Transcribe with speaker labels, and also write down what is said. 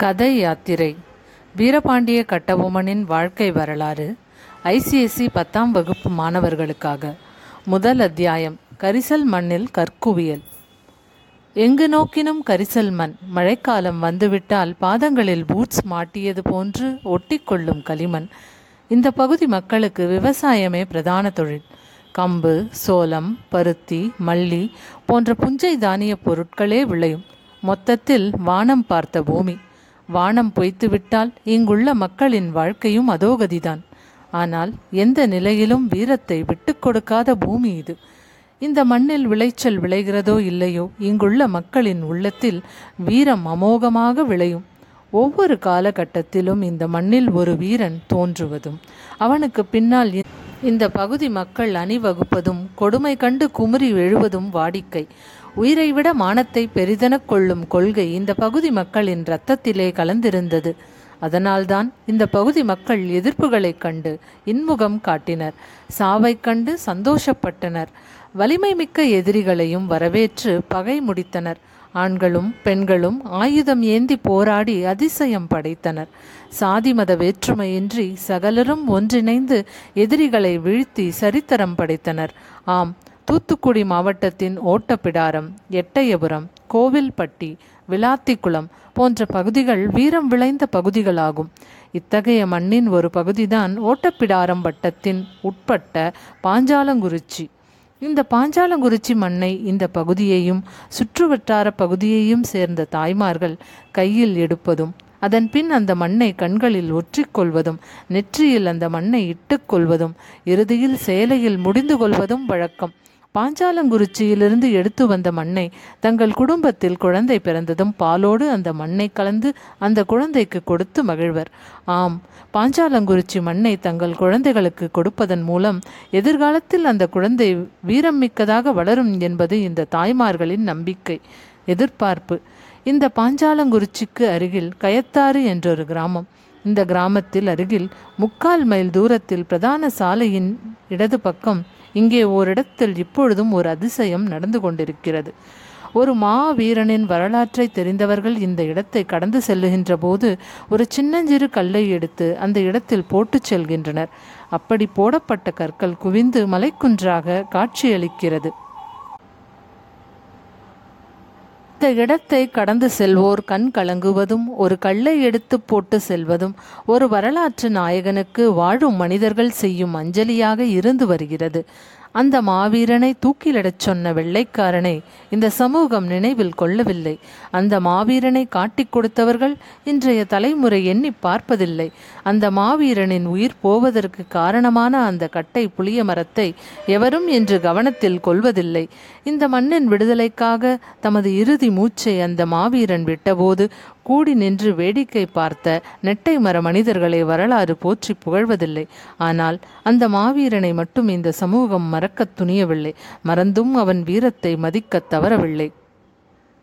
Speaker 1: கதை யாத்திரை. வீரபாண்டிய கட்டபொம்மனின் வாழ்க்கை வரலாறு ஐசிஎஸ்சி பத்தாம் வகுப்பு மாணவர்களுக்காக. முதல் அத்தியாயம் கரிசல் மண்ணில் கற்குவியல். எங்கு நோக்கினும் கரிசல் மண் மழைக்காலம் வந்துவிட்டால் பாதங்களில் பூட்ஸ் மாட்டியது போன்று ஒட்டிக்கொள்ளும் களிமண். இந்த பகுதி மக்களுக்கு விவசாயமே பிரதான தொழில். கம்பு சோளம் பருத்தி மல்லி போன்ற புஞ்சை தானிய பொருட்களே விளையும். மொத்தத்தில் வானம் பார்த்த பூமி. வானம் பொய்த்துவிட்டால் இங்குள்ள மக்களின் வாழ்க்கையும் அதோகதிதான். ஆனால் எந்த நிலையிலும் வீரத்தை விட்டுக்கொடுக்காத பூமி இது. இந்த மண்ணில் விளைச்சல் விளைகிறதோ இல்லையோ இங்குள்ள மக்களின் உள்ளத்தில் வீரம் அமோகமாக விளையும். ஒவ்வொரு காலகட்டத்திலும் இந்த மண்ணில் ஒரு வீரன் தோன்றுவதும் அவனுக்கு பின்னால் இந்த பகுதி மக்கள் அணிவகுப்பதும் கொடுமை கண்டு குமுறி எழுவதும் வாடிக்கை. உயிரை விட மானத்தை பெரிதெனக் கொள்ளும் கொள்கை இந்த பகுதி மக்களின் இரத்தத்திலே கலந்திருந்தது. அதனால்தான் இந்த பகுதி மக்கள் எதிர்ப்புகளைக் கண்டு இன்முகம் காட்டினர். சாவைக் கண்டு சந்தோஷப்பட்டனர். வலிமை மிக்க எதிரிகளையும் வரவேற்று பகை முடித்தனர். ஆண்களும் பெண்களும் ஆயுதம் ஏந்தி போராடி அதிசயம் படைத்தனர். சாதி மத வேற்றுமையின்றி சகலரும் ஒன்றிணைந்து எதிரிகளை வீழ்த்தி சரித்தரம் படைத்தனர். ஆம் தூத்துக்குடி மாவட்டத்தின் ஓட்டப்பிடாரம் எட்டயபுரம் கோவில்பட்டி விளாத்திக்குளம் போன்ற பகுதிகள் வீரம் விளைந்த பகுதிகளாகும். இத்தகைய மண்ணின் ஒரு பகுதிதான் ஓட்டப்பிடாரம் வட்டத்தின் உட்பட்ட பாஞ்சாலங்குறிச்சி. இந்த பாஞ்சாலங்குறிச்சி மண்ணை இந்த பகுதியையும் சுற்றுவட்டார பகுதியையும் சேர்ந்த தாய்மார்கள் கையில் எடுப்பதும் அதன் பின் அந்த மண்ணை கண்களில் ஒற்றிக்கொள்வதும் நெற்றியில் அந்த மண்ணை இட்டுக்கொள்வதும் இறுதியில் சேலையில் முடிந்து கொள்வதும் வழக்கம். பாஞ்சாலங்குறிச்சியிலிருந்து எடுத்து வந்த மண்ணை தங்கள் குடும்பத்தில் குழந்தை பிறந்ததும் பாலோடு அந்த மண்ணை கலந்து அந்த குழந்தைக்கு கொடுத்து மகிழ்வர். ஆம் பாஞ்சாலங்குறிச்சி மண்ணை தங்கள் குழந்தைகளுக்கு கொடுப்பதன் மூலம் எதிர்காலத்தில் அந்த குழந்தை வீரம் மிக்கதாக வளரும் என்பது இந்த தாய்மார்களின் நம்பிக்கை. எதிர்பார்ப்பு. இந்த பாஞ்சாலங்குறிச்சிக்கு அருகில் கயத்தாறு என்றொரு கிராமம். இந்த கிராமத்தில் அருகில் முக்கால் மைல் தூரத்தில் பிரதான சாலையின் இடது பக்கம் இங்கே ஓரிடத்தில் இப்பொழுதும் ஒரு அதிசயம் நடந்து கொண்டிருக்கிறது. ஒரு மாவீரனின் வரலாற்றை தெரிந்தவர்கள் இந்த இடத்தை கடந்து செல்லுகின்ற போது ஒரு சின்னஞ்சிறு கல்லை எடுத்து அந்த இடத்தில் போட்டுச் செல்கின்றனர். அப்படி போடப்பட்ட கற்கள் குவிந்து மலைக்குன்றாக காட்சியளிக்கிறது. இந்த இடத்தை கடந்து செல்வோர் கண் கலங்குவதும் ஒரு கல்லை எடுத்து போட்டு செல்வதும் ஒரு வரலாற்று நாயகனுக்கு வாழும் மனிதர்கள் செய்யும் அஞ்சலியாக இருந்து வருகிறது. அந்த மாவீரனை தூக்கிலிடச் சொன்ன வெள்ளைக்காரனை இந்த சமூகம் நினைவில் கொள்ளவில்லை. அந்த மாவீரனை காட்டிக் கொடுத்தவர்கள் இன்றைய தலைமுறை எண்ணி பார்ப்பதில்லை. அந்த மாவீரனின் உயிர் போவதற்கு காரணமான அந்த கட்டை புளிய மரத்தை எவரும் என்று கவனத்தில் கொள்வதில்லை. இந்த மண்ணின் விடுதலைக்காக தமது இறுதி மூச்சை அந்த மாவீரன் விட்டபோது கூடி நின்று வேடிக்கை பார்த்த நெட்டை மர மனிதர்களை வரலாறு போற்றி புகழ்வதில்லை. ஆனால் அந்த மாவீரனை மட்டும் இந்த சமூகம் மறக்கத் துணியவில்லை. மறந்தும் அவன் வீரத்தை மதிக்கத் தவறவில்லை.